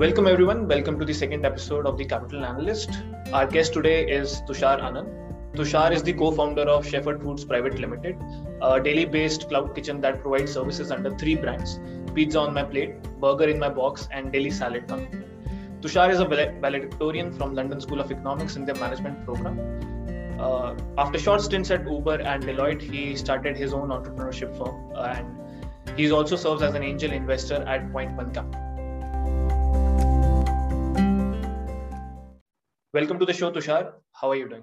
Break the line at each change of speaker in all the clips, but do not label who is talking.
Welcome, everyone. Welcome to the second episode of The Capital Analyst. Our guest today is Tushar Anand. Tushar is the co founder of Cheferd Foods Private Limited, a Delhi based cloud kitchen that provides services under three brands Pizza on My Plate, Burger in My Box, and Delhi Salad Company. Tushar is a valedictorian from London School of Economics in their management program. Uh, after short stints at Uber and Deloitte, he started his own entrepreneurship firm, and he also serves as an angel investor at Point One Capital. Welcome to the show, Tushar. How are you doing?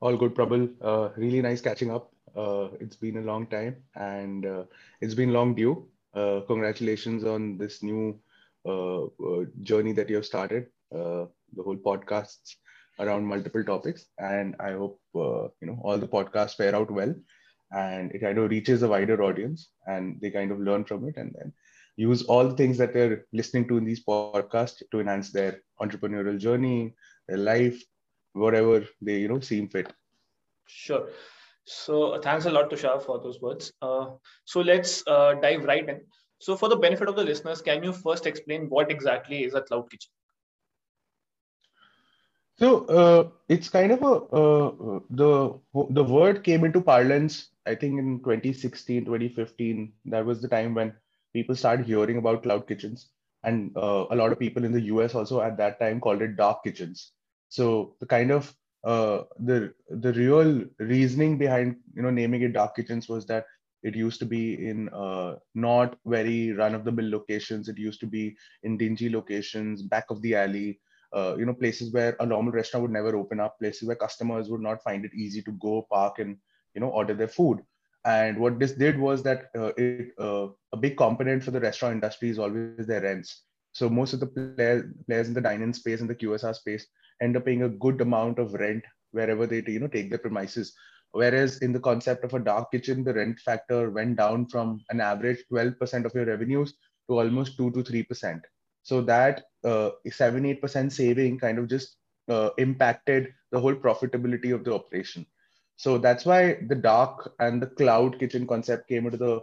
All good, Prabal. Uh, really nice catching up. Uh, it's been a long time and uh, it's been long due. Uh, congratulations on this new uh, uh, journey that you have started. the whole podcasts around multiple topics, and I hope you know all the podcasts fare out well, and it kind of reaches a wider audience, and they kind of learn from it, and then use all the things that they're listening to in these podcasts to enhance their entrepreneurial journey, their life, whatever they you know seem fit.
Sure. So thanks a lot, Tushar, for those words. Uh, so let's uh, dive right in. So for the benefit of the listeners, can you first explain what exactly is a cloud kitchen?
So uh, it's kind of a uh, the the word came into parlance. I think in 2016, 2015. That was the time when people started hearing about cloud kitchens, and uh, a lot of people in the US also at that time called it dark kitchens. So the kind of uh, the the real reasoning behind you know naming it dark kitchens was that it used to be in uh, not very run of the mill locations. It used to be in dingy locations, back of the alley. Uh, you know, places where a normal restaurant would never open up, places where customers would not find it easy to go park and you know order their food. And what this did was that uh, it, uh, a big component for the restaurant industry is always their rents. So most of the players, players in the dine-in space and the QSR space end up paying a good amount of rent wherever they you know take their premises. Whereas in the concept of a dark kitchen, the rent factor went down from an average 12% of your revenues to almost two to three percent. So that uh, seven eight percent saving kind of just uh, impacted the whole profitability of the operation. So that's why the dark and the cloud kitchen concept came into the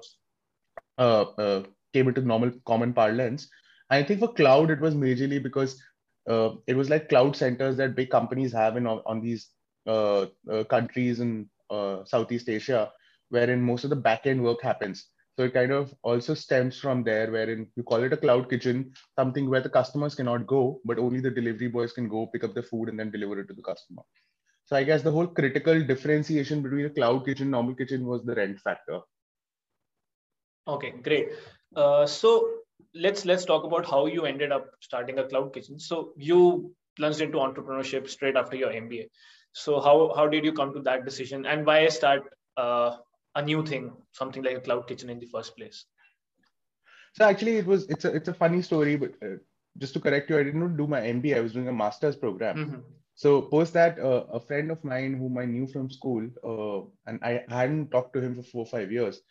uh, uh, came into normal common parlance. I think for cloud it was majorly because uh, it was like cloud centers that big companies have in on these uh, uh, countries in uh, Southeast Asia, wherein most of the backend work happens. So it kind of also stems from there, wherein you call it a cloud kitchen, something where the customers cannot go, but only the delivery boys can go pick up the food and then deliver it to the customer. So I guess the whole critical differentiation between a cloud kitchen, normal kitchen was the rent factor.
Okay, great. Uh, so let's let's talk about how you ended up starting a cloud kitchen. So you plunged into entrepreneurship straight after your MBA. So how how did you come to that decision, and why start uh, a new thing, something like a cloud kitchen in the first place?
So actually, it was it's a it's a funny story, but uh, just to correct you, I didn't do my MBA. I was doing a master's program. Mm-hmm. So post that, uh, a friend of mine whom I knew from school, uh, and I hadn't talked to him for four or five years,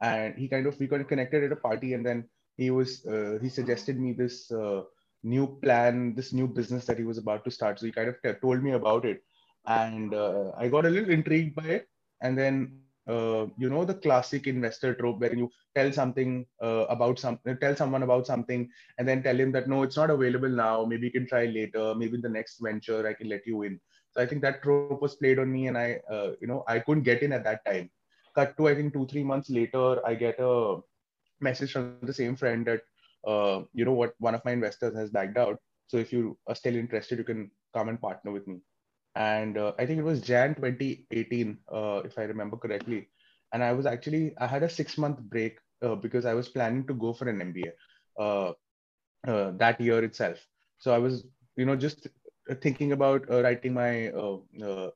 and he kind of we got connected at a party, and then he was uh, he suggested me this uh, new plan, this new business that he was about to start. So he kind of told me about it, and uh, I got a little intrigued by it. And then uh, you know the classic investor trope where you tell something uh, about some tell someone about something and then tell him that no it's not available now. Maybe you can try later. Maybe in the next venture i can let you in. So i think that trope was played on me and i uh, you know i couldn't get in at that time. Cut to i think two three months later i get a message from the same friend that uh, you know what one of my investors has backed out. So if you are still interested you can come and partner with me and uh, i think it was jan 2018 uh, if i remember correctly. And i was actually i had a six month break uh, because i was planning to go for an mba uh, uh, that year itself. So i was you know just thinking about writing my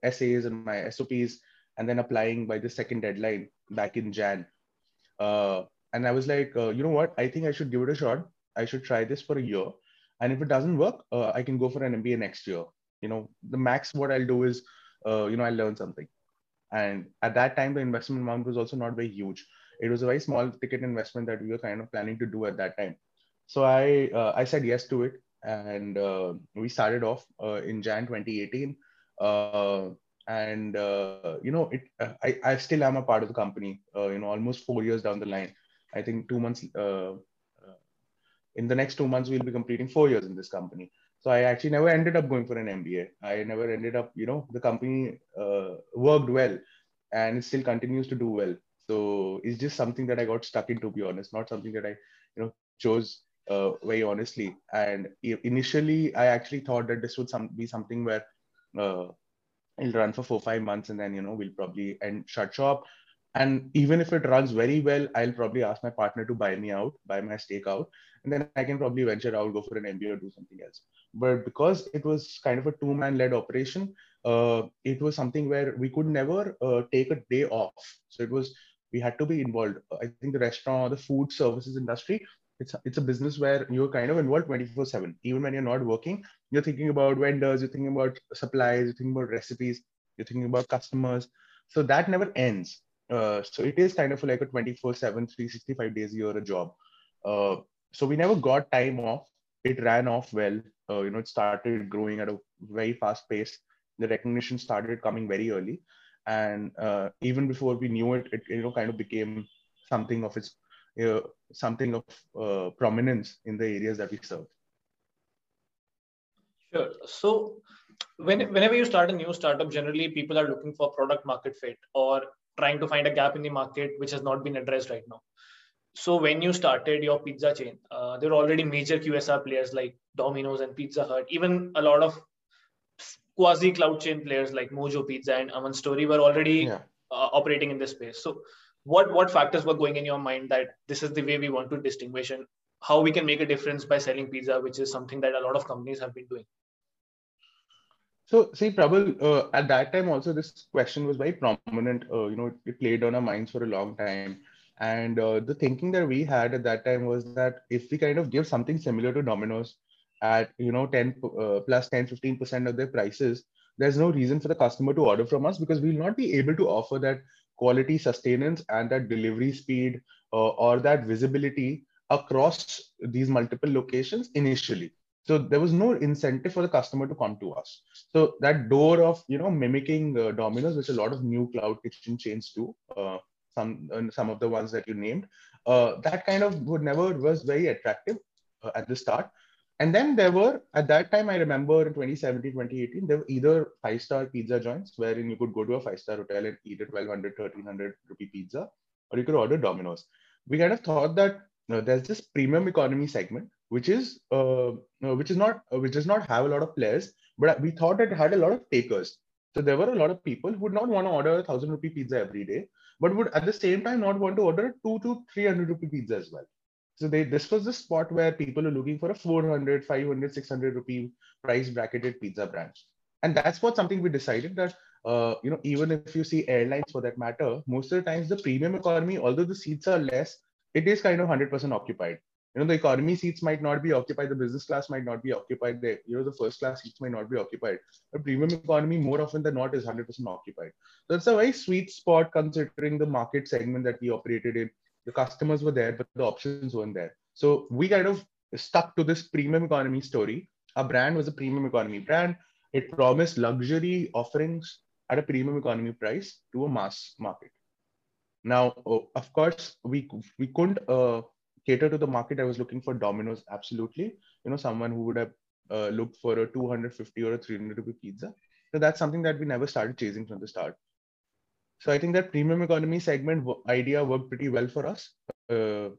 essays and my sops and then applying by the second deadline back in jan. And i was like uh, you know what? I think i should give it a shot. I should try this for a year. And if it doesn't work uh, i can go for an mba next year you know the max what i'll do is uh, you know i'll learn something. And at that time the investment amount was also not very huge. It was a very small ticket investment that we were kind of planning to do at that time. So i uh, i said yes to it. And uh, we started off uh, in jan 2018 and you know it I, I still am a part of the company you know almost four years down the line. I think two months uh, uh, in the next two months we'll be completing four years in this company so i actually never ended up going for an mba i never ended up you know the company uh, worked well and it still continues to do well. So it's just something that i got stuck in to be honest not something that i you know chose uh, very honestly. And initially i actually thought that this would some, be something where uh, it'll run for four five months and then you know we'll probably end shut shop and even if it runs very well i'll probably ask my partner to buy me out buy my stake out. And then i can probably venture out go for an mba or do something else. But because it was kind of a two man led operation uh, it was something where we could never uh, take a day off. So it was we had to be involved. I think the restaurant or the food services industry it's it's a business where you're kind of involved 24 7 even when you're not working you're thinking about vendors you're thinking about supplies you're thinking about recipes you're thinking about customers. So that never ends uh, so it is kind of like a 24 7 365 days a year a job. Uh, so we never got time off. It ran off well. Uh, you know it started growing at a very fast pace. The recognition started coming very early. And uh, even before we knew it it you know kind of became something of its something of uh, prominence in the areas that we serve.
Sure. So when, whenever you start a new startup generally people are looking for product market fit or trying to find a gap in the market which has not been addressed right now. So when you started your pizza chain, uh, there were already major QSR players like Domino's and Pizza Hut, even a lot of quasi cloud chain players like Mojo Pizza and Oven Story were already yeah. uh, operating in this space. So what what factors were going in your mind that this is the way we want to distinguish and how we can make a difference by selling pizza, which is something that a lot of companies have been doing?
So, see, Prabal, uh, at that time also this question was very prominent. Uh, you know, it played on our minds for a long time. And uh, the thinking that we had at that time was that if we kind of give something similar to Domino's at, you know, 10 uh, plus 10, 15% of their prices, there's no reason for the customer to order from us because we'll not be able to offer that quality sustenance and that delivery speed uh, or that visibility across these multiple locations initially so there was no incentive for the customer to come to us. So that door of you know mimicking uh, domino's which a lot of new cloud kitchen chains do uh, some uh, some of the ones that you named uh, that kind of would never was very attractive uh, at the start. And then there were at that time i remember in 2017 2018 there were either five star pizza joints wherein you could go to a five star hotel and eat a 1200 1300 rupee pizza or you could order domino's. We kind of thought that you know, there's this premium economy segment which is uh, which is not uh, which does not have a lot of players, but we thought it had a lot of takers. So there were a lot of people who would not want to order a thousand rupee pizza every day, but would at the same time not want to order a two to three hundred rupee pizza as well. So they, this was the spot where people are looking for a 400, 500, 600 rupee price bracketed pizza brand. And that's what something we decided that, uh, you know, even if you see airlines for that matter, most of the times the premium economy, although the seats are less, it is kind of 100% occupied you know the economy seats might not be occupied the business class might not be occupied the you know the first class seats might not be occupied but premium economy more often than not is 100% occupied. So it's a very sweet spot considering the market segment that we operated in. The customers were there but the options weren't there. So we kind of stuck to this premium economy story. Our brand was a premium economy brand. It promised luxury offerings at a premium economy price to a mass market. Now oh, of course we we couldn't uh, cater to the market, I was looking for Domino's. Absolutely, you know, someone who would have uh, looked for a 250 or a 300 rupee pizza. So that's something that we never started chasing from the start. So I think that premium economy segment idea worked pretty well for us. Uh,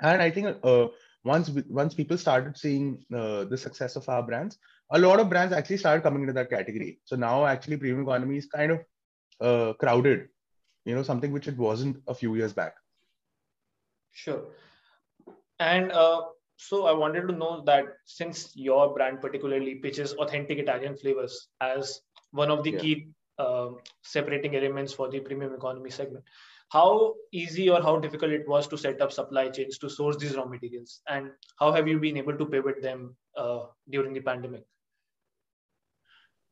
and I think uh, once we, once people started seeing uh, the success of our brands, a lot of brands actually started coming into that category. So now actually premium economy is kind of uh, crowded, you know, something which it wasn't a few years back.
Sure. And uh, so I wanted to know that since your brand particularly pitches authentic Italian flavors as one of the yeah. key uh, separating elements for the premium economy segment, how easy or how difficult it was to set up supply chains to source these raw materials, and how have you been able to pivot them uh, during the pandemic?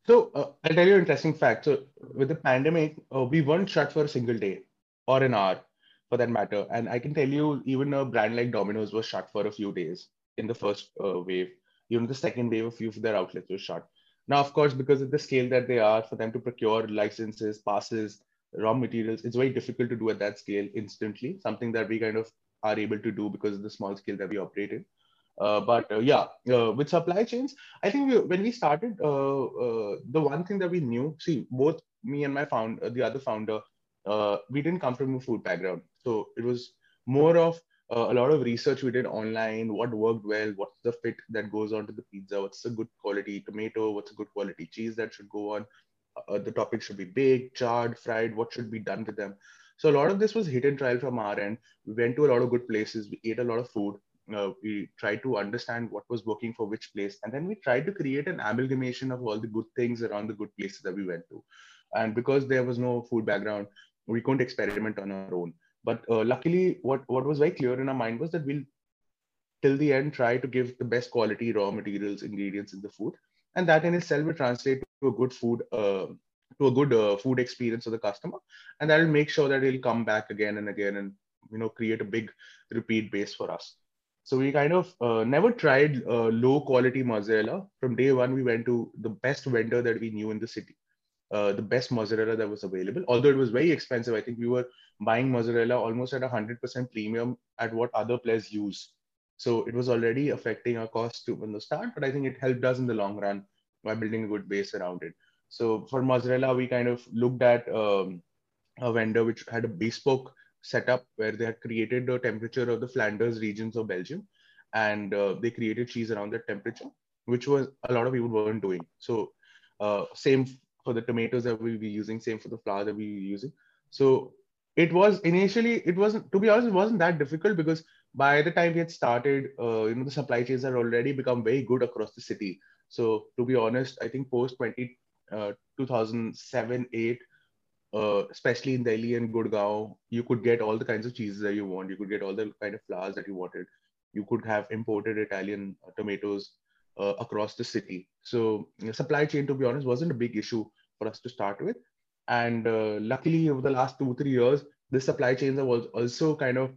So uh, I'll tell you an interesting fact. So with the pandemic, uh, we weren't shut for a single day or an hour for that matter. And I can tell you, even a brand like Domino's was shut for a few days in the first uh, wave. Even the second wave, a few of their outlets were shut. Now, of course, because of the scale that they are, for them to procure licenses, passes, raw materials, it's very difficult to do at that scale instantly. Something that we kind of are able to do because of the small scale that we operate in. Uh, but uh, yeah, uh, with supply chains, I think we, when we started, uh, uh, the one thing that we knew, see, both me and my founder, the other founder, we didn't come from a food background, so it was more of uh, a lot of research we did online. What worked well? What's the fit that goes onto the pizza? What's a good quality tomato? What's a good quality cheese that should go on? Uh, uh, the topic should be baked, charred, fried. What should be done to them? So a lot of this was hit and trial from our end. We went to a lot of good places. We ate a lot of food uh, we tried to understand what was working for which place and then we tried to create an amalgamation of all the good things around the good places that we went to and because there was no food background we couldn't experiment on our own but uh, luckily what what was very clear in our mind was that we'll till the end try to give the best quality raw materials ingredients in the food and that in itself will translate to a good food uh, to a good uh, food experience for the customer and that will make sure that he'll come back again and again and you know create a big repeat base for us so we kind of uh, never tried uh, low quality mozzarella. From day one, we went to the best vendor that we knew in the city, uh, the best mozzarella that was available. Although it was very expensive, I think we were buying mozzarella almost at a hundred percent premium at what other players use. So it was already affecting our cost to, from the start, but I think it helped us in the long run by building a good base around it. So for mozzarella, we kind of looked at um, a vendor which had a bespoke setup where they had created the temperature of the Flanders regions of Belgium, and uh, they created cheese around that temperature, which was a lot of people weren't doing. So uh, same for the tomatoes that we were using, same for the flour that we were using. So it was initially it wasn't to be honest it wasn't that difficult because by the time we had started uh, you know the supply chains had already become very good across the city so to be honest i think post 20 uh, 2007 8 uh, especially in Delhi and Gurgaon, you could get all the kinds of cheeses that you want. You could get all the kind of flours that you wanted. You could have imported Italian uh, tomatoes uh, across the city. So you know, supply chain, to be honest, wasn't a big issue for us to start with. And uh, luckily, over the last two three years, the supply chains have also kind of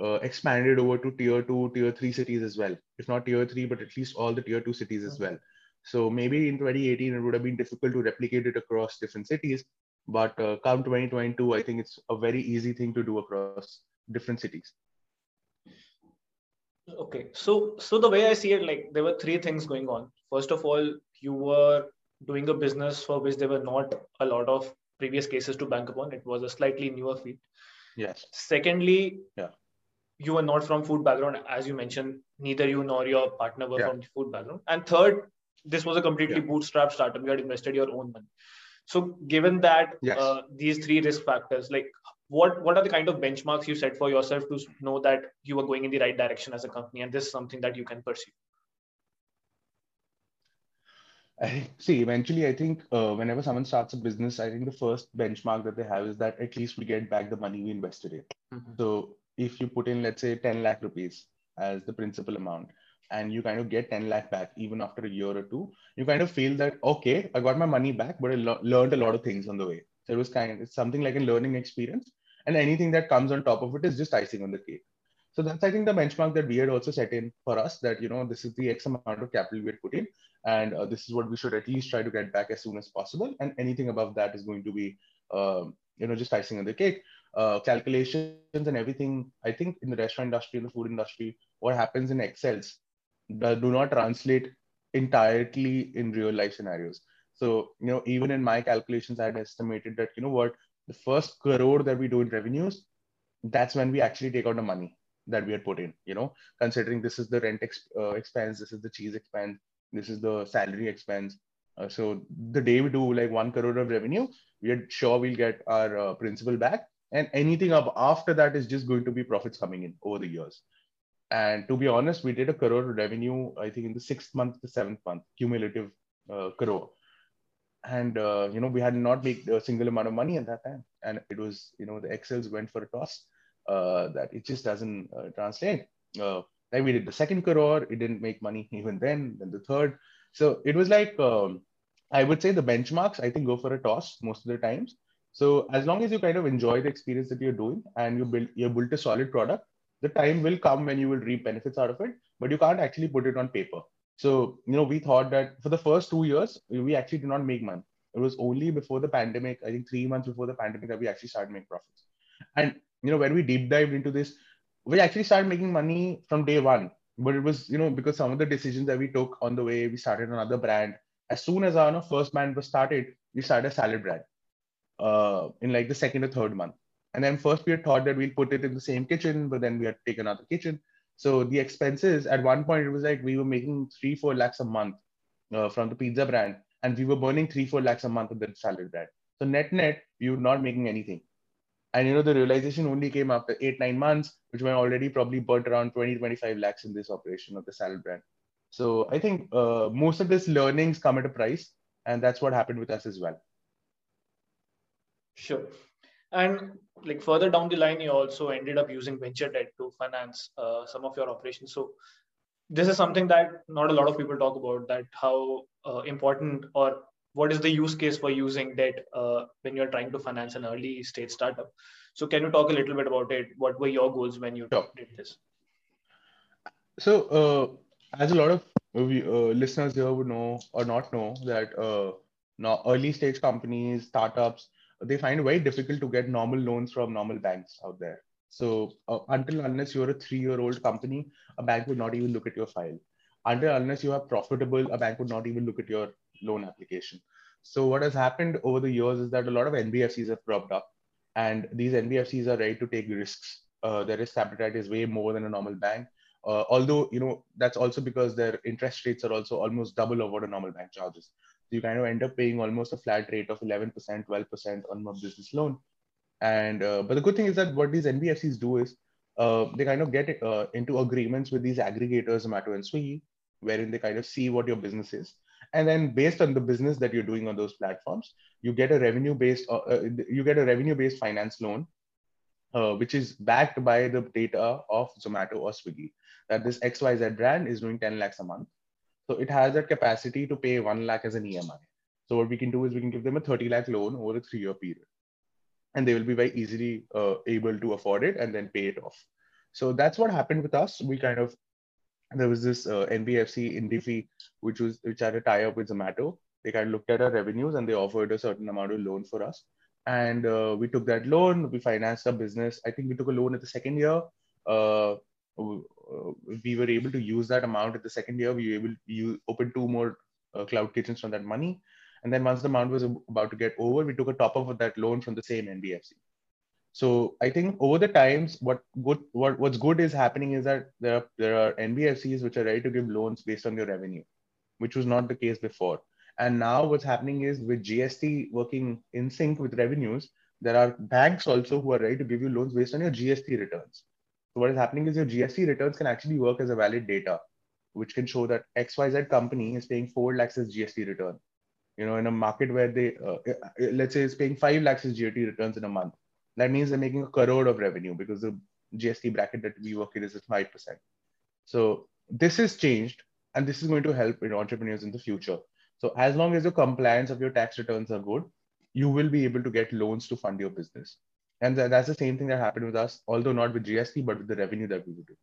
uh, expanded over to tier two, tier three cities as well. If not tier three, but at least all the tier two cities as well. So maybe in 2018, it would have been difficult to replicate it across different cities. But uh, come 2022, I think it's a very easy thing to do across different cities.
Okay, so so the way I see it, like there were three things going on. First of all, you were doing a business for which there were not a lot of previous cases to bank upon. It was a slightly newer field.
Yes.
Secondly, yeah, you were not from food background, as you mentioned. Neither you nor your partner were yeah. from food background. And third, this was a completely yeah. bootstrap startup. You had invested your own money. So given that yes. uh, these three risk factors, like what what are the kind of benchmarks you set for yourself to know that you are going in the right direction as a company and this is something that you can pursue?
I see. Eventually, I think uh, whenever someone starts a business, I think the first benchmark that they have is that at least we get back the money we invested in. Mm-hmm. So if you put in, let's say, 10 lakh rupees as the principal amount, and you kind of get 10 lakh back even after a year or two, you kind of feel that, okay, I got my money back, but I lo- learned a lot of things on the way. So it was kind of, it's something like a learning experience. And anything that comes on top of it is just icing on the cake. So that's, I think, the benchmark that we had also set in for us that, you know, this is the X amount of capital we had put in. And uh, this is what we should at least try to get back as soon as possible. And anything above that is going to be, um, you know, just icing on the cake. Uh, calculations and everything. I think in the restaurant industry, in the food industry, what happens in Excels do not translate entirely in real life scenarios. So, you know, even in my calculations, I had estimated that, you know what, the first crore that we do in revenues, that's when we actually take out the money that we had put in, you know, considering this is the rent exp- uh, expense, this is the cheese expense, this is the salary expense. Uh, so the day we do like one crore of revenue, we are sure we'll get our uh, principal back. And anything up after that is just going to be profits coming in over the years. And to be honest, we did a crore of revenue, I think in the sixth month, the seventh month, cumulative uh, crore. And, uh, you know, we had not made a single amount of money at that time. And it was, you know, the Excels went for a toss uh, that it just doesn't uh, translate. Then we did the second crore, it didn't make money even then, then the third. So it was like, um, I would say the benchmarks, I think, go for a toss most of the times. So as long as you kind of enjoy the experience that you're doing and you build you built a solid product, the time will come when you will reap benefits out of it, but you can't actually put it on paper. So, you know, we thought that for the first two years, we actually did not make money. It was only before the pandemic, I think three months before the pandemic, that we actually started making profits. And, you know, when we deep dived into this, we actually started making money from day one. but it was you know because some of the decisions that we took on the way we started another brand. As soon as our first brand was started we started a salad brand uh, in like the second or third month. And then first we had thought that we'll put it in the same kitchen but then we had to take another kitchen. So the expenses at one point it was like we were making three four lakhs a month uh, from the pizza brand. And we were burning three four lakhs a month of the salad brand. So net net we were not making anything and you know the realization only came after eight nine months which were already probably burnt around 20 25 lakhs in this operation of the salad brand. So i think uh, most of this learnings come at a price and that's what happened with us as well.
Sure. And like further down the line you also ended up using venture debt to finance uh, some of your operations. So this is something that not a lot of people talk about that how uh, important or what is the use case for using debt uh, when you're trying to finance an early stage startup? So can you talk a little bit about it? What were your goals when you sure. did this?
So uh, as a lot of uh, listeners here would know or not know that uh, now early stage companies startups they find it very difficult to get normal loans from normal banks out there. So uh, until unless you're a three year old company a bank would not even look at your file. Until unless you are profitable a bank would not even look at your loan application. So what has happened over the years is that a lot of NBFCs have cropped up, and these NBFCs are ready to take risks. Uh, their risk appetite is way more than a normal bank. Uh, although you know that's also because their interest rates are also almost double of what a normal bank charges. So you kind of end up paying almost a flat rate of 11%, 12% on a business loan. And uh, but the good thing is that what these NBFCs do is uh, they kind of get uh, into agreements with these aggregators, Zomato and Swiggy, wherein they kind of see what your business is and then based on the business that you're doing on those platforms you get a revenue based uh, uh, you get a revenue based finance loan uh, which is backed by the data of zomato or swiggy that this xyz brand is doing 10 lakhs a month. So it has that capacity to pay 1 lakh as an emi so what we can do is we can give them a 30 lakh loan over a three year period. And they will be very easily uh, able to afford it and then pay it off. So that's what happened with us. We kind of there was this uh, NBFC Indifi, which was which had a tie-up with Zomato. They kind of looked at our revenues and they offered a certain amount of loan for us. And uh, we took that loan. We financed our business. I think we took a loan at the second year. Uh, we were able to use that amount at the second year. We were able to open two more uh, cloud kitchens from that money. And then once the amount was about to get over, we took a top up of that loan from the same NBFC. So I think over the times, what good what, what's good is happening is that there are there are NBFCs which are ready to give loans based on your revenue, which was not the case before. And now what's happening is with GST working in sync with revenues, there are banks also who are ready to give you loans based on your GST returns. So what is happening is your GST returns can actually work as a valid data, which can show that XYZ company is paying 4 lakhs as GST return. You know, in a market where they, uh, let's say, is paying 5 lakhs as GST returns in a month that means they're making a crore of revenue because the GST bracket that we work in is at 5%. So this has changed and this is going to help in entrepreneurs in the future. So as long as your compliance of your tax returns are good, you will be able to get loans to fund your business. And that's the same thing that happened with us, although not with GST, but with the revenue that we would do.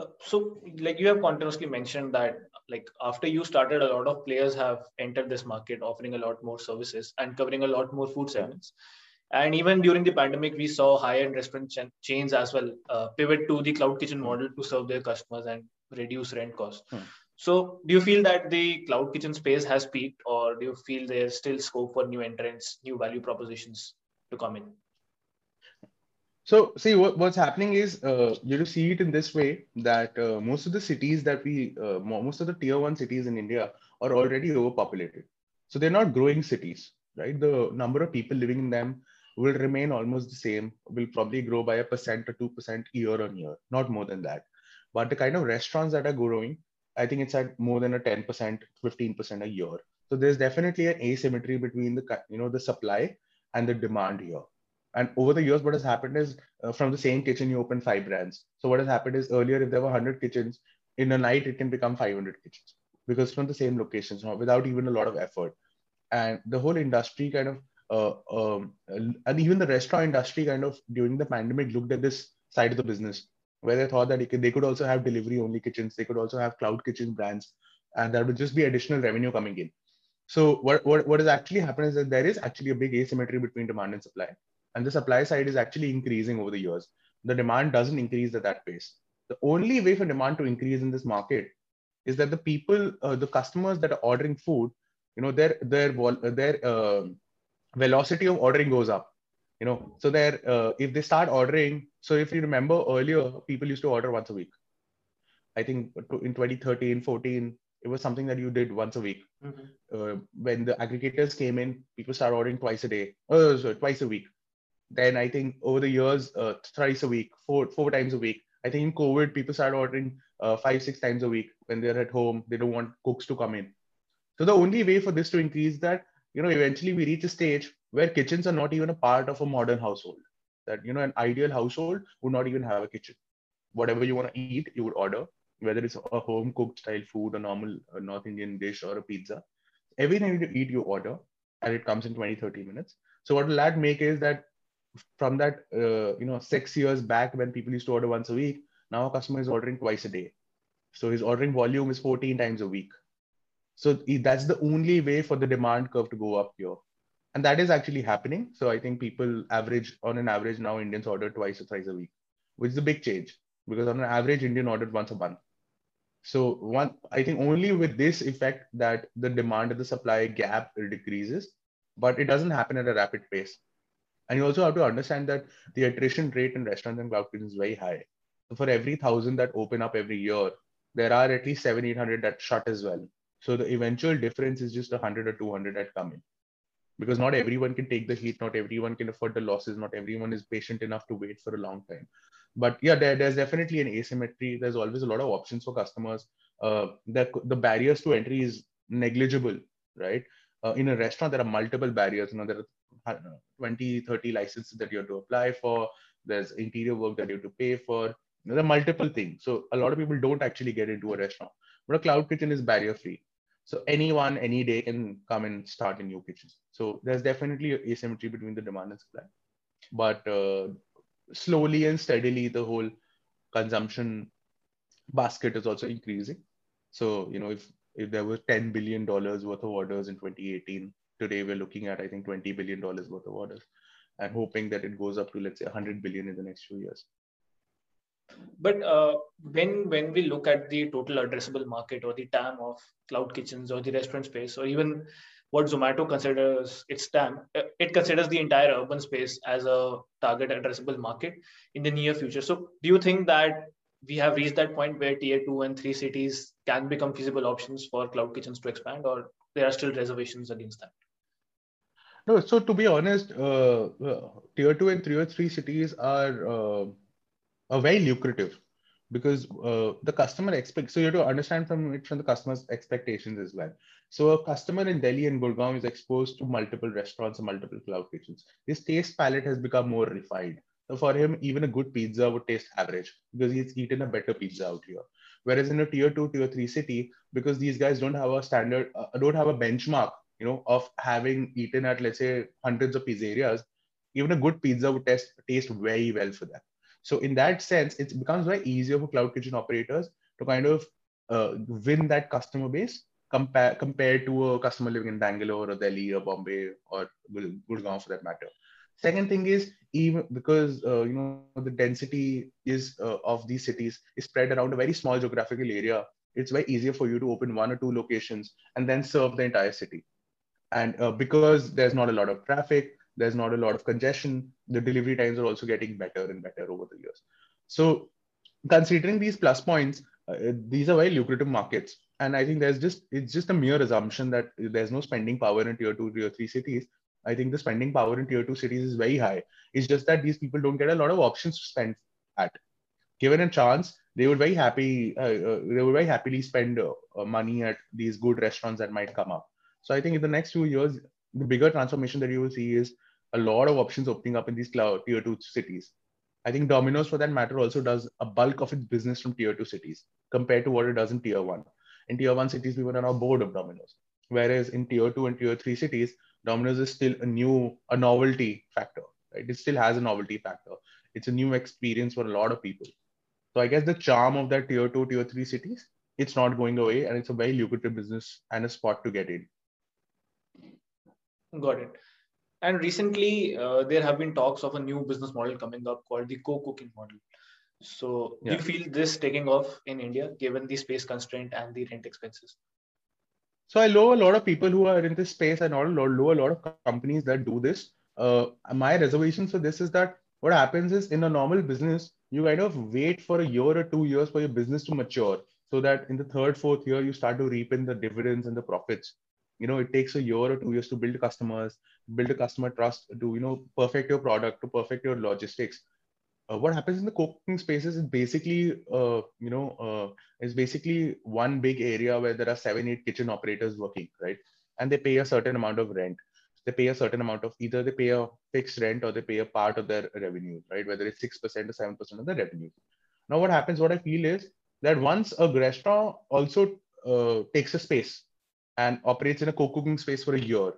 Uh, so like you have continuously mentioned that like after you started a lot of players have entered this market offering a lot more services and covering a lot more food segments. And even during the pandemic we saw high-end restaurant ch- chains as well uh, pivot to the cloud kitchen model to serve their customers and reduce rent costs. Hmm. so do you feel that the cloud kitchen space has peaked or do you feel there's still scope for new entrants new value propositions to come in
so see what, what's happening is uh, you see it in this way that uh, most of the cities that we uh, most of the tier one cities in India are already overpopulated. So they're not growing cities, right? The number of people living in them will remain almost the same. Will probably grow by a percent or two percent year on year, not more than that. But the kind of restaurants that are growing, I think it's at more than a ten percent, fifteen percent a year. So there's definitely an asymmetry between the you know the supply and the demand here and over the years what has happened is uh, from the same kitchen you open five brands. So what has happened is earlier if there were 100 kitchens in a night it can become 500 kitchens because from the same locations without even a lot of effort. And the whole industry kind of uh, um, and even the restaurant industry kind of during the pandemic looked at this side of the business where they thought that could, they could also have delivery only kitchens they could also have cloud kitchen brands and that would just be additional revenue coming in. So what, what, what has actually happened is that there is actually a big asymmetry between demand and supply and the supply side is actually increasing over the years the demand doesn't increase at that pace The only way for demand to increase in this market is that the people, uh, the customers that are ordering food, you know, their their their uh, velocity of ordering goes up. You know, so there uh, if they start ordering. So if you remember earlier, people used to order once a week. I think in 2013, 14, it was something that you did once a week. Mm-hmm. Uh, when the aggregators came in, people started ordering twice a day, oh, sorry, twice a week. Then I think over the years, uh, thrice a week, four four times a week. I think in COVID, people started ordering uh, five six times a week when they're at home. They don't want cooks to come in. So the only way for this to increase that, you know, eventually we reach a stage where kitchens are not even a part of a modern household. That you know, an ideal household would not even have a kitchen. Whatever you want to eat, you would order whether it's a home cooked style food, a normal a North Indian dish, or a pizza. Everything you eat, you order, and it comes in 20, 30 minutes. So what will that make is that from that, uh, you know, six years back when people used to order once a week, now a customer is ordering twice a day. So his ordering volume is 14 times a week. So that's the only way for the demand curve to go up here. And that is actually happening. So I think people average on an average now Indians order twice or thrice a week, which is a big change because on an average Indian ordered once a month. So one, I think only with this effect that the demand and the supply gap decreases, but it doesn't happen at a rapid pace. And you also have to understand that the attrition rate in restaurants and cloud kitchens is very high. So for every thousand that open up every year, there are at least seven, 800 that shut as well. So the eventual difference is just 100 or 200 that come in. Because not everyone can take the heat, not everyone can afford the losses, not everyone is patient enough to wait for a long time but yeah there, there's definitely an asymmetry there's always a lot of options for customers uh, the, the barriers to entry is negligible right uh, in a restaurant there are multiple barriers you know there are 20 30 licenses that you have to apply for there's interior work that you have to pay for. There are multiple things. So a lot of people don't actually get into a restaurant. But a cloud kitchen is barrier free. So anyone any day can come and start a new kitchen. So there's definitely asymmetry between the demand and supply. But uh, slowly and steadily the whole consumption basket is also increasing. So, you know, if if there were 10 billion dollars worth of orders in 2018, today we're looking at I think 20 billion dollars worth of orders and hoping that it goes up to let's say 100 billion in the next few years.
But uh, when when we look at the total addressable market or the TAM of cloud kitchens or the restaurant space or even what Zomato considers its TAM, uh, it considers the entire urban space as a target addressable market in the near future. So, do you think that we have reached that point where tier two and three cities can become feasible options for cloud kitchens to expand, or there are still reservations against that?
No, so to be honest, uh, uh, tier two and tier three cities are uh, are very lucrative because uh, the customer expects. So you have to understand from it from the customer's expectations as well. So a customer in Delhi and Gurgaon is exposed to multiple restaurants and multiple cloud kitchens. His taste palate has become more refined. So for him, even a good pizza would taste average because he's eaten a better pizza out here. Whereas in a tier two, tier three city, because these guys don't have a standard, uh, don't have a benchmark, you know, of having eaten at let's say hundreds of pizzerias, even a good pizza would taste taste very well for them. So in that sense, it becomes very easier for cloud kitchen operators to kind of uh, win that customer base compare, compared to a customer living in Bangalore or Delhi or Bombay or Gurgaon for that matter. Second thing is even because uh, you know the density is uh, of these cities is spread around a very small geographical area. It's very easier for you to open one or two locations and then serve the entire city. And uh, because there's not a lot of traffic, there's not a lot of congestion, the delivery times are also getting better and better over the years. So considering these plus points, uh, these are very lucrative markets. And i think there's just it's just a mere assumption that there's no spending power in tier 2 tier 3 cities. I think the spending power in tier 2 cities is very high. It's just that these people don't get a lot of options to spend at. Given a chance they would very happy uh, uh, they would very happily spend uh, money at these good restaurants that might come up so i think in the next few years the bigger transformation that you will see is a lot of options opening up in these cloud tier 2 cities I think Domino's, for that matter, also does a bulk of its business from tier two cities compared to what it does in tier one in tier one cities, we were now bored of Domino's. Whereas in tier two and tier three cities, Domino's is still a new, a novelty factor, right? It still has a novelty factor. It's a new experience for a lot of people. So I guess the charm of that tier two, tier three cities, it's not going away and it's a very lucrative business and a spot to get in.
Got it. And recently, uh, there have been talks of a new business model coming up called the co-cooking model. So yeah. do you feel this taking off in India given the space constraint and the rent expenses?
So I know a lot of people who are in this space and I know a lot of companies that do this. Uh, my reservation for this is that what happens is in a normal business, you kind of wait for a year or two years for your business to mature so that in the third, fourth year, you start to reap in the dividends and the profits. You know, it takes a year or two years to build customers, build a customer trust, to, you know, perfect your product, to perfect your logistics uh, what happens in the co-working spaces is basically, uh, you know, uh, is basically one big area where there are seven, eight kitchen operators working, right? And they pay a certain amount of rent. They pay a certain amount of either they pay a fixed rent or they pay a part of their revenue, right? Whether it's six percent or seven percent of the revenue. Now, what happens? What I feel is that once a restaurant also uh, takes a space and operates in a co-cooking space for a year,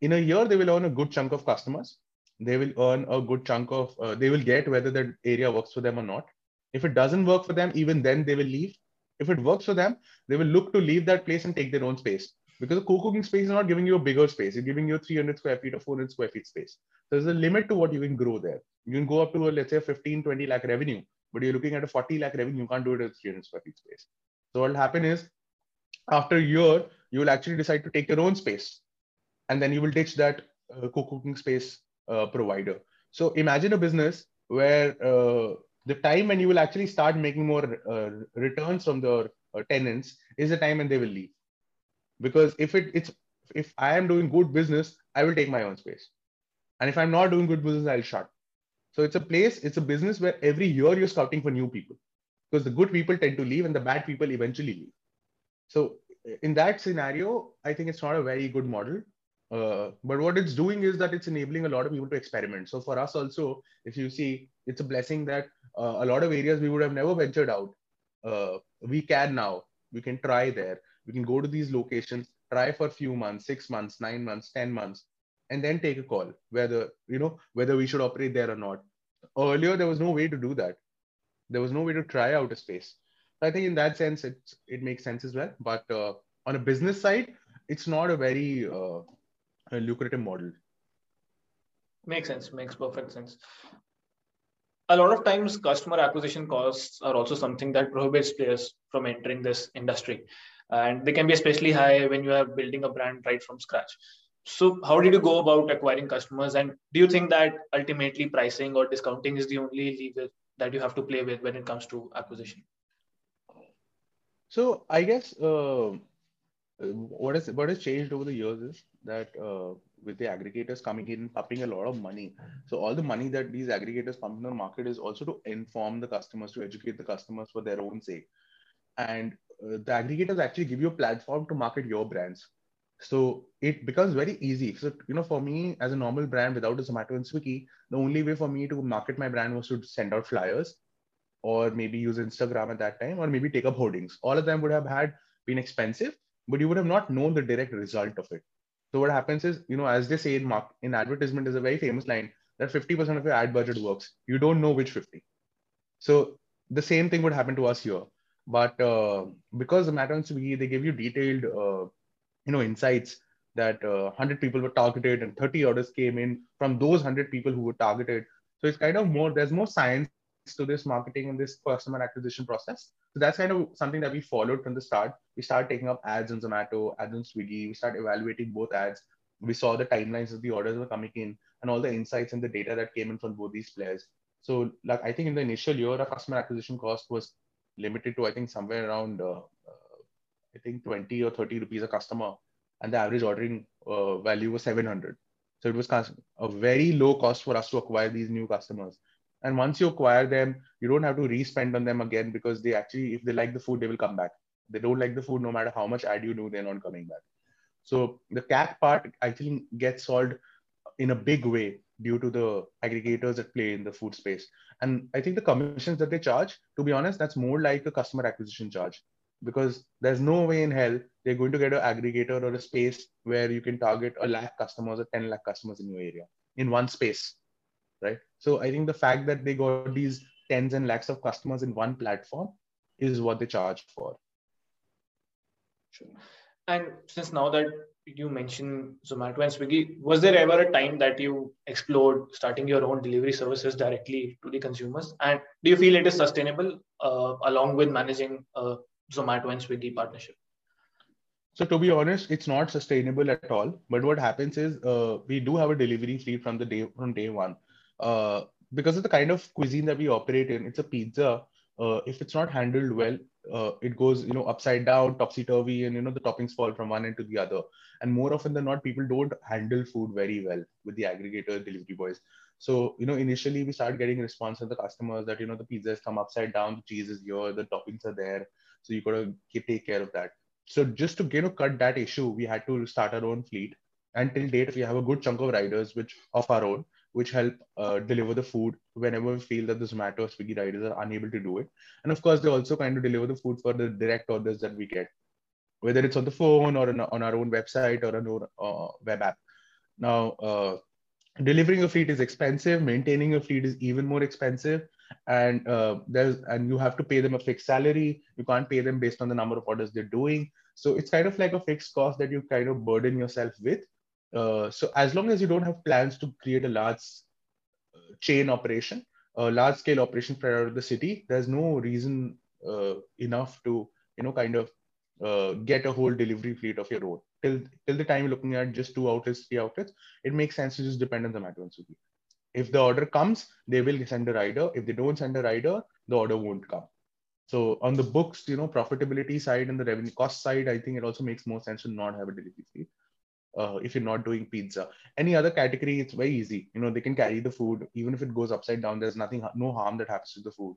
in a year they will earn a good chunk of customers. They will earn a good chunk of uh, they will get whether that area works for them or not. If it doesn't work for them even then they will leave. If it works for them they will look to leave that place and take their own space. Because the co-cooking space is not giving you a bigger space. It's giving you 300 square feet or 400 square feet space. So there's a limit to what you can grow there. You can go up to let's say 15 20 lakh revenue but you're looking at a 40 lakh revenue. You can't do it at 300 square feet space. So what will happen is after a year you will actually decide to take your own space and then you will ditch that uh, co-cooking space uh, provider. So imagine a business where uh, the time when you will actually start making more uh, returns from the uh, tenants is the time when they will leave. Because if it, it's if I am doing good business, I will take my own space, and if I'm not doing good business, I'll shut. So it's a place, it's a business where every year you're scouting for new people, because the good people tend to leave and the bad people eventually leave. So in that scenario, I think it's not a very good model. Uh, but what it's doing is that it's enabling a lot of people to experiment. So for us also, if you see, it's a blessing that uh, a lot of areas we would have never ventured out. Uh, we can now. We can try there. We can go to these locations, try for a few months, six months, nine months, ten months, and then take a call whether you know whether we should operate there or not. Earlier, there was no way to do that. There was no way to try out a space. I think in that sense, it it makes sense as well. But uh, on a business side, it's not a very uh, a lucrative model.
Makes sense. Makes perfect sense. A lot of times, customer acquisition costs are also something that prohibits players from entering this industry, and they can be especially high when you are building a brand right from scratch. So, how did you go about acquiring customers, and do you think that ultimately pricing or discounting is the only lever that you have to play with when it comes to acquisition?
So, I guess uh, what has what has changed over the years is that uh, with the aggregators coming in pumping a lot of money so all the money that these aggregators pump in the market is also to inform the customers to educate the customers for their own sake. And uh, the aggregators actually give you a platform to market your brands. So it becomes very easy. So you know for me as a normal brand without a zomato and swiggy the only way for me to market my brand was to send out flyers or maybe use instagram at that time or maybe take up hoardings all of them would have had been expensive but you would have not known the direct result of it. So what happens is, you know, as they say in mark in advertisement is a very famous line that 50% of your ad budget works. You don't know which 50. So the same thing would happen to us here. But uh, because Zomato and Swiggy, they give you detailed, uh, you know, insights that uh, 100 people were targeted and 30 orders came in from those 100 people who were targeted. So it's kind of more, there's more science to this marketing and this customer acquisition process. So that's kind of something that we followed from the start. We started taking up ads on Zomato, ads on Swiggy. We started evaluating both ads. We saw the timelines of the orders were coming in and all the insights and the data that came in from both these players. So like I think in the initial year, our customer acquisition cost was limited to I think somewhere around uh, I think 20 or 30 rupees a customer, and the average ordering uh, value was 700. So it was a very low cost for us to acquire these new customers. And once you acquire them, you don't have to re-spend on them again because they actually, if they like the food, they will come back. They don't like the food, no matter how much ad you do, they're not coming back. So the CAC part actually gets solved in a big way due to the aggregators that play in the food space. And I think the commissions that they charge, to be honest, that's more like a customer acquisition charge because there's no way in hell they're going to get an aggregator or a space where you can target a lakh customers or 10 lakh customers in your area in one space right? So I think the fact that they got these tens and lakhs of customers in one platform is what they charge for.
Sure. And since now that you mentioned Zomato and Swiggy. Was there ever a time that you explored starting your own delivery services directly to the consumers? And do you feel it is sustainable uh, along with managing a Zomato and Swiggy partnership?
So to be honest, it's not sustainable at all. But what happens is uh, we do have a delivery fleet from the day from day one. Uh, because of the kind of cuisine that we operate in, it's a pizza. Uh, if it's not handled well, uh, it goes you know upside down, topsy turvy, and you know the toppings fall from one end to the other. And more often than not, people don't handle food very well with the aggregator delivery boys. So you know initially we start getting response from the customers that you know the pizza has come upside down, the cheese is here, the toppings are there, so you gotta take care of that. So just to you know cut that issue, we had to start our own fleet. And till date, we have a good chunk of riders which of our own which help uh, deliver the food whenever we feel that the Zomato or Swiggy riders are unable to do it. And of course, they also kind of deliver the food for the direct orders that we get, whether it's on the phone or on, on our own website or on our uh, web app. Now, uh, delivering a fleet is expensive. Maintaining a fleet is even more expensive, and uh, there's and you have to pay them a fixed salary. You can't pay them based on the number of orders they're doing. So it's kind of like a fixed cost that you kind of burden yourself with uh, so as long as you don't have plans to create a large uh, chain operation, a large scale operation spread out of the city, there's no reason uh, enough to you know kind of uh, get a whole delivery fleet of your own. Till till the time you're looking at just two outlets, three outlets, it makes sense to just depend on the Zomato and. If the order comes, they will send a rider. If they don't send a rider, the order won't come. So on the books, you know, profitability side and the revenue cost side, I think it also makes more sense to not have a delivery fleet uh, if you're not doing pizza. Any other category, it's very easy. You know, they can carry the food even if it goes upside down. There's nothing, no harm that happens to the food.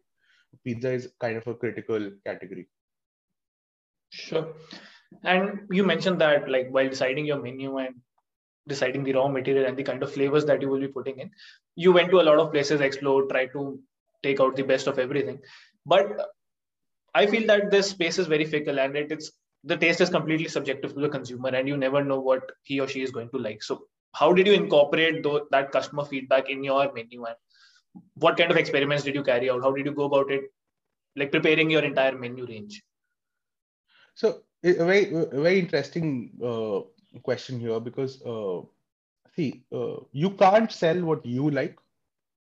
Pizza is kind of a critical category.
Sure. And you mentioned that, like, while deciding your menu and deciding the raw material and the kind of flavors that you will be putting in, you went to a lot of places, explore, try to take out the best of everything. But I feel that this space is very fickle and it, it's the taste is completely subjective to the consumer and you never know what he or she is going to like. So how did you incorporate that customer feedback in your menu and what kind of experiments did you carry out? How did you go about it like preparing your entire menu range?
So a very very interesting uh, question here because uh, see uh, you can't sell what you like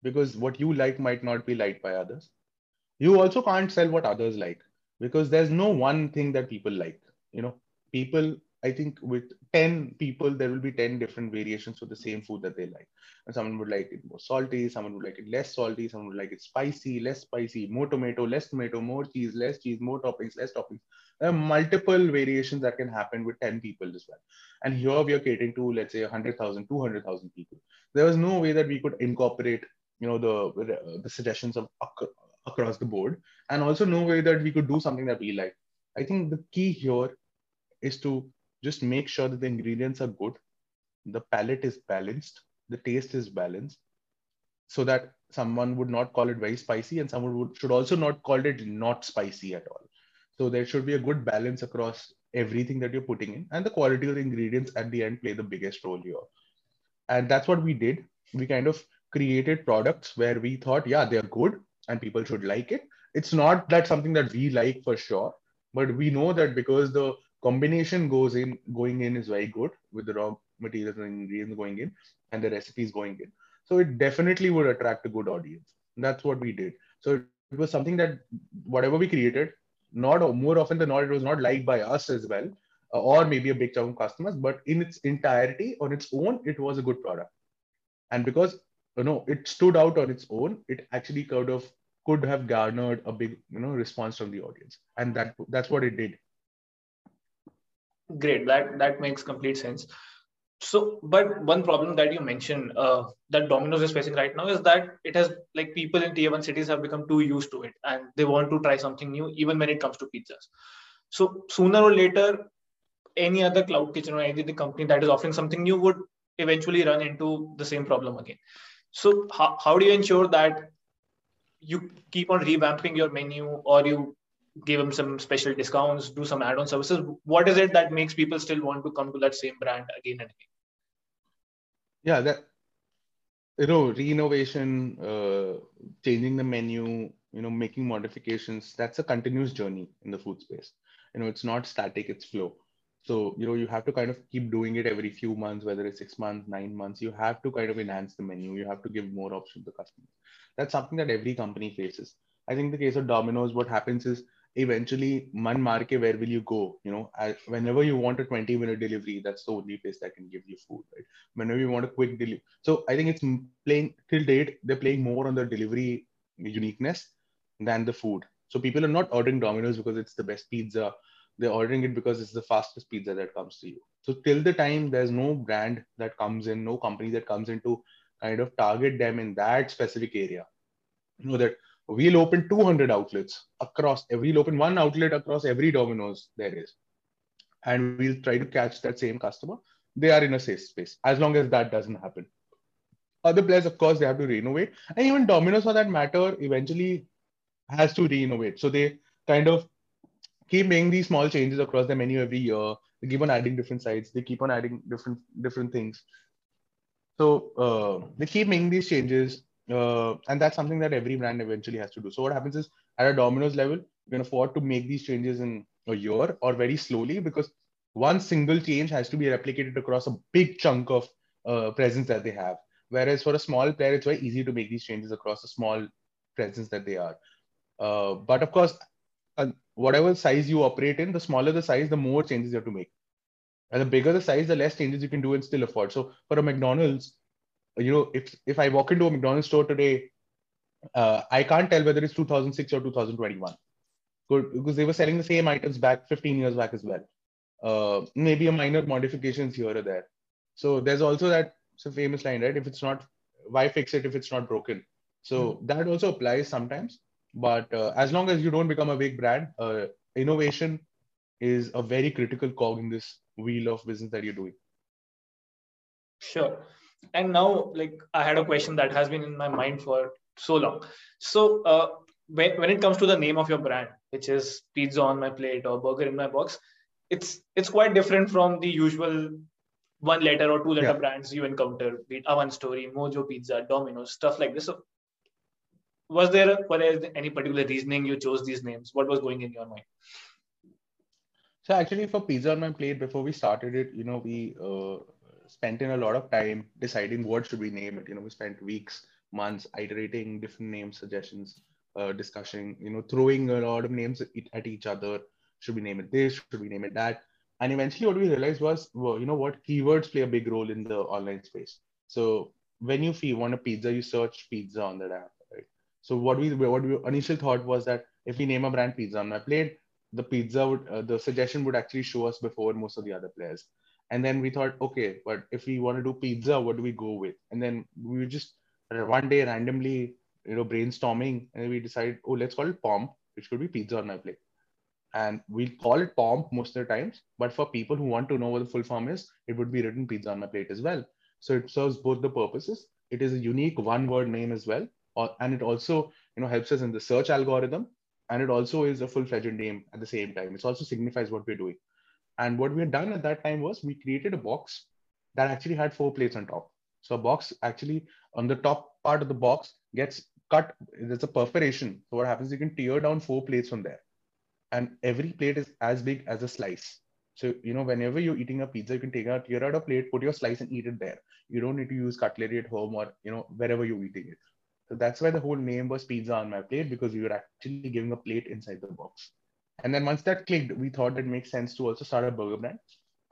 because what you like might not be liked by others. You also can't sell what others like because there's no one thing that people like you know people i think with 10 people there will be 10 different variations for the same food that they like. And someone would like it more salty someone would like it less salty someone would like it spicy less spicy more tomato less tomato more cheese less cheese more toppings less toppings. There are multiple variations that can happen with 10 people as well. And here we are catering to let's say 100000 200000 people. There was no way that we could incorporate you know the the suggestions of across the board. And also no way that we could do something that we like. I think the key here is to just make sure that the ingredients are good, the palate is balanced, the taste is balanced, so that someone would not call it very spicy and someone would, should also not call it not spicy at all. So there should be a good balance across everything that you're putting in, and the quality of the ingredients at the end play the biggest role here. And that's what we did. We kind of created products where we thought, yeah, they're good and people should like it. It's not that something that we like for sure, but we know that because the combination goes in going in is very good with the raw materials and ingredients going in and the recipes going in. So it definitely would attract a good audience. That's what we did. So it was something that whatever we created not more often than not it was not liked by us as well uh, or maybe a big chunk of customers but in its entirety on its own it was a good product. And because you know it stood out on its own it actually kind of could have garnered a big you know response from the audience. And that that's what it did
great. That that makes complete sense. So but one problem that you mentioned uh, that domino's is facing right now is that it has like people in tier 1 cities have become too used to it and they want to try something new even when it comes to pizzas. So sooner or later any other cloud kitchen or any other company that is offering something new would eventually run into the same problem again. So how, how do you ensure that you keep on revamping your menu or you give them some special discounts, do some add-on services. What is it that makes people still want to come to that same brand again and again?
Yeah, that you know, renovation, uh, changing the menu, you know, making modifications. That's a continuous journey in the food space. You know, it's not static; it's flow. So, you know, you have to kind of keep doing it every few months, whether it's six months, nine months. You have to kind of enhance the menu. You have to give more options to customers. That's something that every company faces. I think the case of Domino's, what happens is eventually, man marke, where will you go? You know, whenever you want a 20 minute delivery, that's the only place that can give you food, right? Whenever you want a quick delivery. So I think it's playing till date, they're playing more on the delivery uniqueness than the food. So people are not ordering Domino's because it's the best pizza. They're ordering it because it's the fastest pizza that comes to you. So till the time there's no brand that comes in, no company that comes in to kind of target them in that specific area. You know that we'll open 200 outlets across we'll open one outlet across every Domino's there is. And we'll try to catch that same customer. They are in a safe space. As long as that doesn't happen. Other players, of course, they have to renovate. And even Domino's for that matter, eventually has to re-innovate. So they kind of keep making these small changes across the menu every year. They keep on adding different sides. They keep on adding different different things. So uh, they keep making these changes, uh, and that's something that every brand eventually has to do. So what happens is at a Domino's level, you can afford to make these changes in a year or very slowly because one single change has to be replicated across a big chunk of uh, presence that they have. Whereas for a small player, it's very easy to make these changes across a small presence that they are. Uh, but of course, uh, whatever size you operate in, the smaller the size, the more changes you have to make. And the bigger the size, the less changes you can do and still afford. So for a McDonald's, you know, if if I walk into a McDonald's store today, uh, I can't tell whether it's 2006 or 2021, because they were selling the same items back 15 years back as well. Uh, maybe a minor modifications here or there. So there's also that famous line, right? If it's not, why fix it if it's not broken? So mm-hmm. that also applies sometimes. But uh, as long as you don't become a big brand, uh, innovation is a very critical cog in this wheel of business that you're doing.
Sure. And now, like, I had a question that has been in my mind for so long. So, uh, when, when it comes to the name of your brand, which is pizza on my plate or burger in my box, it's it's quite different from the usual one letter or two letter yeah. brands you encounter, be it Oven Story, Mojo Pizza, Domino's, stuff like this. So was there was any particular reasoning you chose these names? What was going in your mind?
So actually, for pizza on my plate, before we started it, you know, we uh, spent in a lot of time deciding what should we name it. You know, we spent weeks, months iterating different name suggestions, uh, discussing, you know, throwing a lot of names at each other. Should we name it this? Should we name it that? And eventually, what we realized was, well, you know, what keywords play a big role in the online space. So when you want a pizza, you search pizza on that app right? so what we what we initial thought was that if we name a brand pizza on my plate, the pizza would uh, the suggestion would actually show us before most of the other players. And then we thought, okay, but if we want to do pizza, what do we go with? And then we just one day randomly, you know, brainstorming, and we decided, oh, let's call it Pomp, which could be pizza on my plate. And we call it Pomp most of the times, but for people who want to know what the full form is, it would be written pizza on my plate as well. So it serves both the purposes. It is a unique one-word name as well, and it also you know helps us in the search algorithm and it also is a full-fledged name at the same time it also signifies what we're doing and what we had done at that time was we created a box that actually had four plates on top so a box actually on the top part of the box gets cut there's a perforation so what happens you can tear down four plates from there and every plate is as big as a slice so, you know, whenever you're eating a pizza, you can take out, tear out a plate, put your slice and eat it there. You don't need to use cutlery at home or, you know, wherever you're eating it. So that's why the whole name was Pizza on My Plate because we were actually giving a plate inside the box. And then once that clicked, we thought it makes sense to also start a burger brand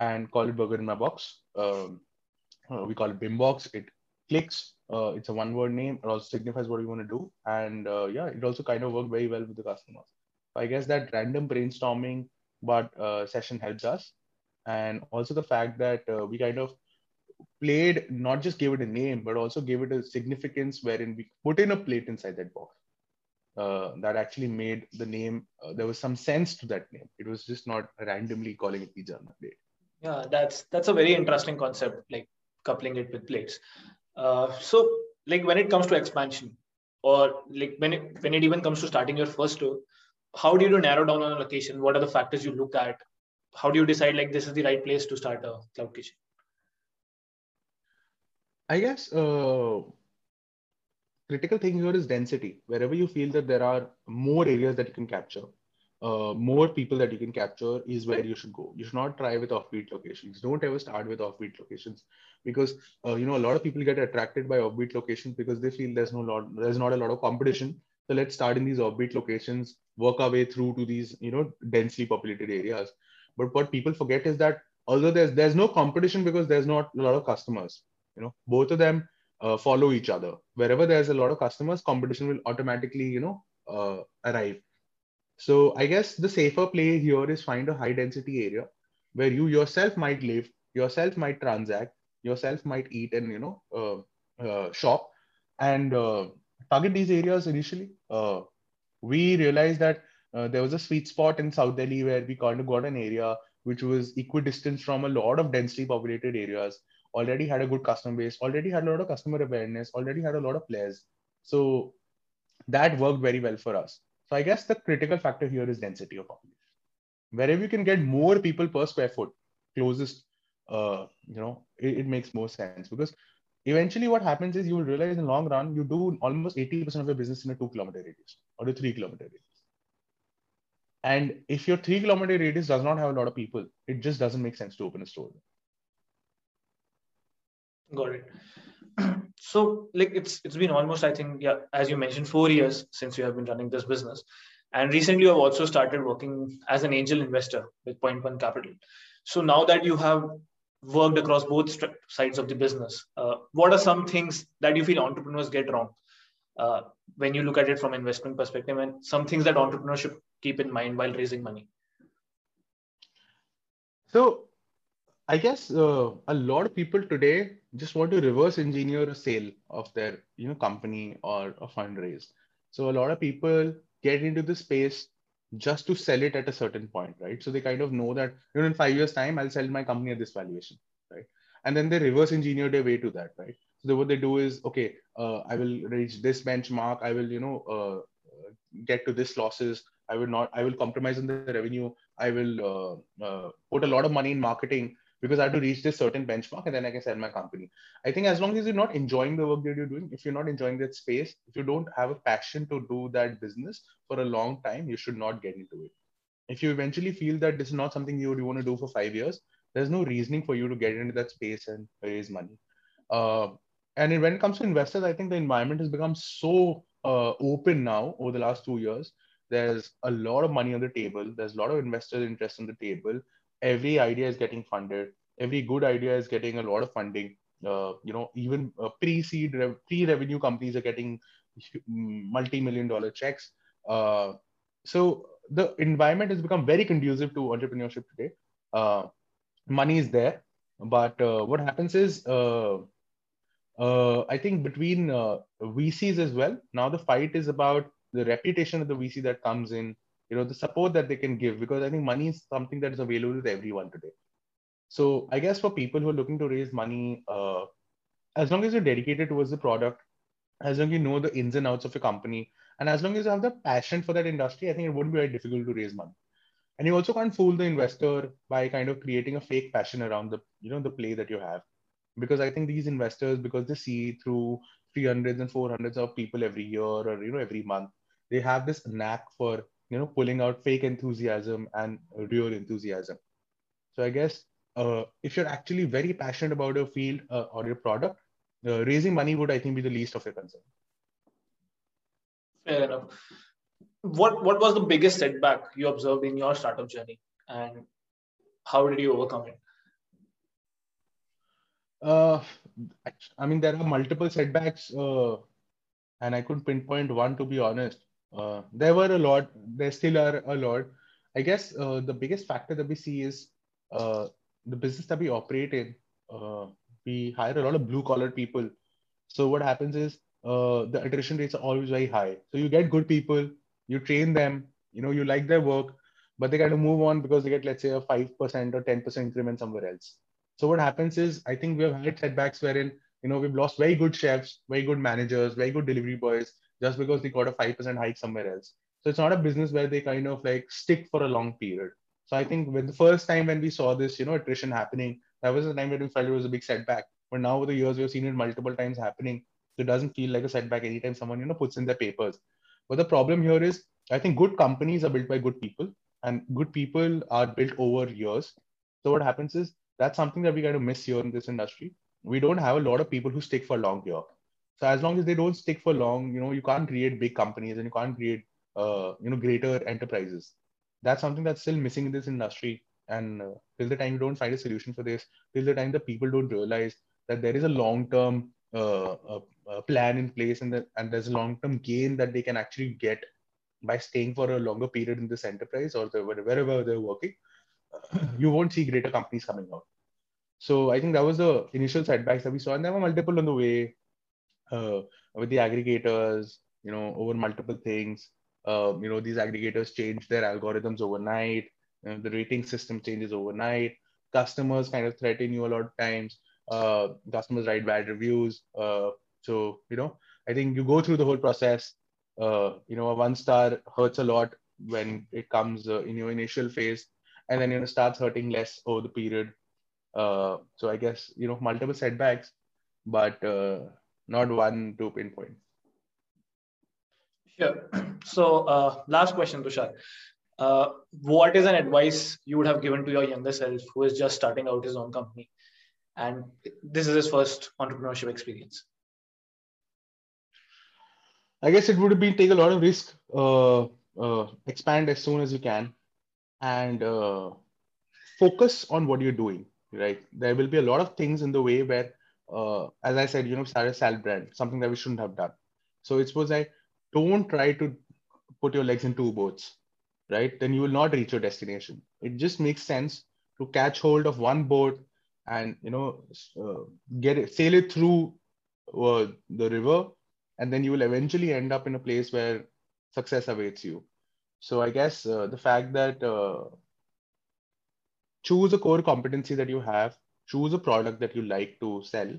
and call it Burger in My Box. Um, uh, we call it Bimbox. It clicks. Uh, it's a one-word name. It also signifies what we want to do, and uh, yeah, it also kind of worked very well with the customers. So I guess that random brainstorming but uh, session helps us, and also the fact that uh, we kind of played not just gave it a name, but also gave it a significance wherein we put in a plate inside that box. Uh, that actually made the name. Uh, there was some sense to that name. It was just not randomly calling it pizza on the plate.
Yeah, that's that's a very interesting concept, like coupling it with plates. Uh, so, like when it comes to expansion, or like when it when it even comes to starting your first store, how do you narrow down on a location? What are the factors you look at? How do you decide like this is the right place to start a cloud kitchen?
I guess uh, critical thing here is density. Wherever you feel that there are more areas that you can capture, uh, more people that you can capture is where you should go. You should not try with offbeat locations. Don't ever start with offbeat locations because uh, you know a lot of people get attracted by offbeat locations because they feel there's no lot, there's not a lot of competition. So let's start in these offbeat locations, work our way through to these you know densely populated areas. But what people forget is that although there's there's no competition because there's not a lot of customers. You know, both of them uh, follow each other. Wherever there's a lot of customers, competition will automatically you know uh, arrive so I guess the safer play here is find a high density area where you yourself might live, yourself might transact, yourself might eat and you know uh, uh, shop, and uh, target these areas initially. Uh, we realized that there was a sweet spot in South Delhi where we kind of got an area which was equidistant from a lot of densely populated areas. Already had a good customer base, already had a lot of customer awareness, already had a lot of players. So that worked very well for us. So I guess the critical factor here is density of population. Wherever you can get more people per square foot, closest, uh, you know, it, it makes more sense because eventually what happens is you will realize in the long run, you do almost 80% of your business in a two kilometer radius or a three kilometer radius. And if your three kilometer radius does not have a lot of people, it just doesn't make sense to open a store.
Got it. so like it's it's been almost i think yeah as you mentioned four years since you have been running this business. And recently you have also started working as an angel investor with PointOne Capital. So now that you have worked across both sides of the business uh, what are some things that you feel entrepreneurs get wrong uh, when you look at it from investment perspective and some things that entrepreneurs should keep in mind while raising money?
So I guess uh, a lot of people today just want to reverse engineer a sale of their you know company or a fundraise. So a lot of people get into the space just to sell it at a certain point, right? So they kind of know that you know in five years time I'll sell my company at this valuation, right? And then they reverse engineer their way to that, right? So what they do is okay, uh, I will reach this benchmark, I will you know uh, get to this losses, I will not, I will compromise on the revenue, I will uh, uh, put a lot of money in marketing because I have to reach this certain benchmark and then I can sell my company. I think as long as you're not enjoying the work that you're doing, if you're not enjoying that space, if you don't have a passion to do that business for a long time, you should not get into it. If you eventually feel that this is not something you, want to do for five years, there's no reasoning for you to get into that space and raise money. Uh, and when it comes to investors, I think the environment has become so uh, open now over the last two years. There's a lot of money on the table. There's a lot of investor interest on the table every idea is getting funded. Every good idea is getting a lot of funding. Uh, you know even uh, pre-seed rev- pre-revenue companies are getting multi-million dollar checks. Uh, so the environment has become very conducive to entrepreneurship today. Uh, money is there but uh, what happens is uh, i think between vcs as well now the fight is about the reputation of the vc that comes in you know the support that they can give because i think money is something that is available to everyone today. So i guess for people who are looking to raise money uh, as long as you're dedicated towards the product as long as you know the ins and outs of your company and as long as you have the passion for that industry i think it wouldn't be very difficult to raise money. And you also can't fool the investor by kind of creating a fake passion around the you know the play that you have. Because i think these investors because they see through 300s and 400s of people every year or you know every month they have this knack for you know pulling out fake enthusiasm and real enthusiasm. So i guess uh, if you're actually very passionate about your field uh, or your product uh, raising money would i think be the least of your concern.
Fair enough. What what was the biggest setback you observed in your startup journey and how did you overcome it?
Uh, I mean, there are multiple setbacks, uh, and I couldn't pinpoint one to be honest. Uh, there were a lot. There still are a lot. I guess uh, the biggest factor that we see is uh, the business that we operate in. Uh, we hire a lot of blue collar people. So what happens is uh, the attrition rates are always very high. So you get good people, you train them, you know, you like their work, but they kind of move on because they get, let's say, a 5% or 10% increment somewhere else. So what happens is, I think we have had setbacks wherein, you know, we've lost very good chefs, very good managers, very good delivery boys, just because they got a 5% hike somewhere else. So it's not a business where they kind of like stick for a long period. So I think when the first time when we saw this, you know, attrition happening, that was the time when we felt it was a big setback. But now over the years, we've seen it multiple times happening. So it doesn't feel like a setback anytime someone, you know, puts in their papers. But the problem here is I think good companies are built by good people, and good people are built over years. So what happens is that's something that we kind of miss here in this industry. We don't have a lot of people who stick for a long here. So as long as they don't stick for long, you know, you can't create big companies and you can't create, uh, you know, greater enterprises. That's something that's still missing in this industry. And uh, till the time you don't find a solution for this, till the time the people don't realize that there is a long-term uh, plan in place and, that, and there's a long-term gain that they can actually get by staying for a longer period in this enterprise or the, wherever they're working, you won't see greater companies coming out. So I think that was the initial setbacks that we saw, and there were multiple on the way with the aggregators, you know, over multiple things. Uh, you know, these aggregators change their algorithms overnight. You know, the rating system changes overnight. Customers kind of threaten you a lot of times. Uh, customers write bad reviews. Uh, so you know, I think you go through the whole process. Uh, you know, a one star hurts a lot when it comes uh, in your initial phase, and then you know starts hurting less over the period uh, so I guess you know multiple setbacks, but uh, not one to pinpoint.
Sure. So uh, last question, Tushar. Uh, what is an advice you would have given to your younger self who is just starting out his own company, and this is his first entrepreneurship experience?
I guess it would be take a lot of risk, uh, uh, expand as soon as you can, and uh, focus on what you're doing right? There will be a lot of things in the way where, uh, as I said, you know, start a sal brand, something that we shouldn't have done. So it was like, don't try to put your legs in two boats, right? Then you will not reach your destination. It just makes sense to catch hold of one boat and you know uh, get it, sail it through uh, the river, and then you will eventually end up in a place where success awaits you. So I guess uh, the fact that uh, choose a core competency that you have, choose a product that you like to sell,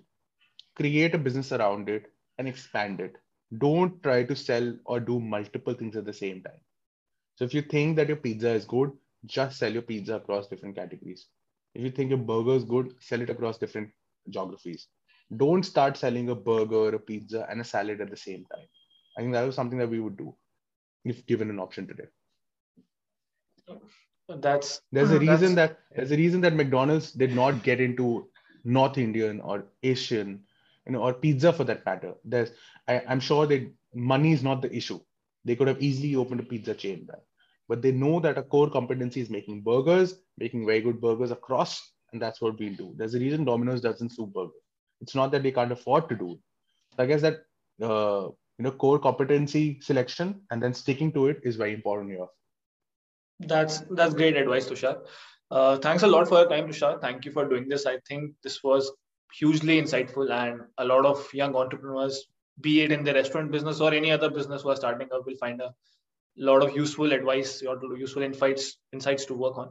create a business around it, and expand it. Don't try to sell or do multiple things at the same time. So if you think that your pizza is good, just sell your pizza across different categories. If you think your burger is good, sell it across different geographies. Don't start selling a burger, a pizza, and a salad at the same time. I think that was something that we would do if given an option today
that's
there's a reason that there's a reason that McDonald's did not get into North Indian or Asian, you know, or pizza for that matter. There's I, am sure that money is not the issue. They could have easily opened a pizza chain there. But they know that a core competency is making burgers, making very good burgers across, and that's what we'll do. There's a reason Domino's doesn't do burgers. It's not that they can't afford to do it. So I guess that uh, you know core competency selection and then sticking to it is very important here.
That's that's great advice, Tushar. Uh, thanks a lot for your time, Tushar. Thank you for doing this. I think this was hugely insightful, and a lot of young entrepreneurs, be it in the restaurant business or any other business who are starting up, will find a lot of useful advice or useful insights insights to work on.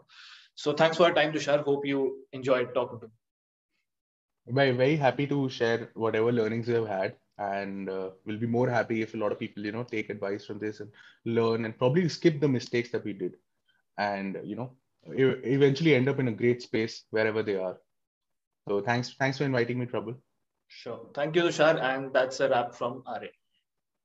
So thanks for your time, Tushar. Hope you enjoyed talking to me.
Very very happy to share whatever learnings we have had and uh, we'll be more happy if a lot of people you know take advice from this and learn and probably skip the mistakes that we did and you know eventually end up in a great space wherever they are. So thanks thanks for inviting me trouble
sure. Thank you tushar and that's a wrap from end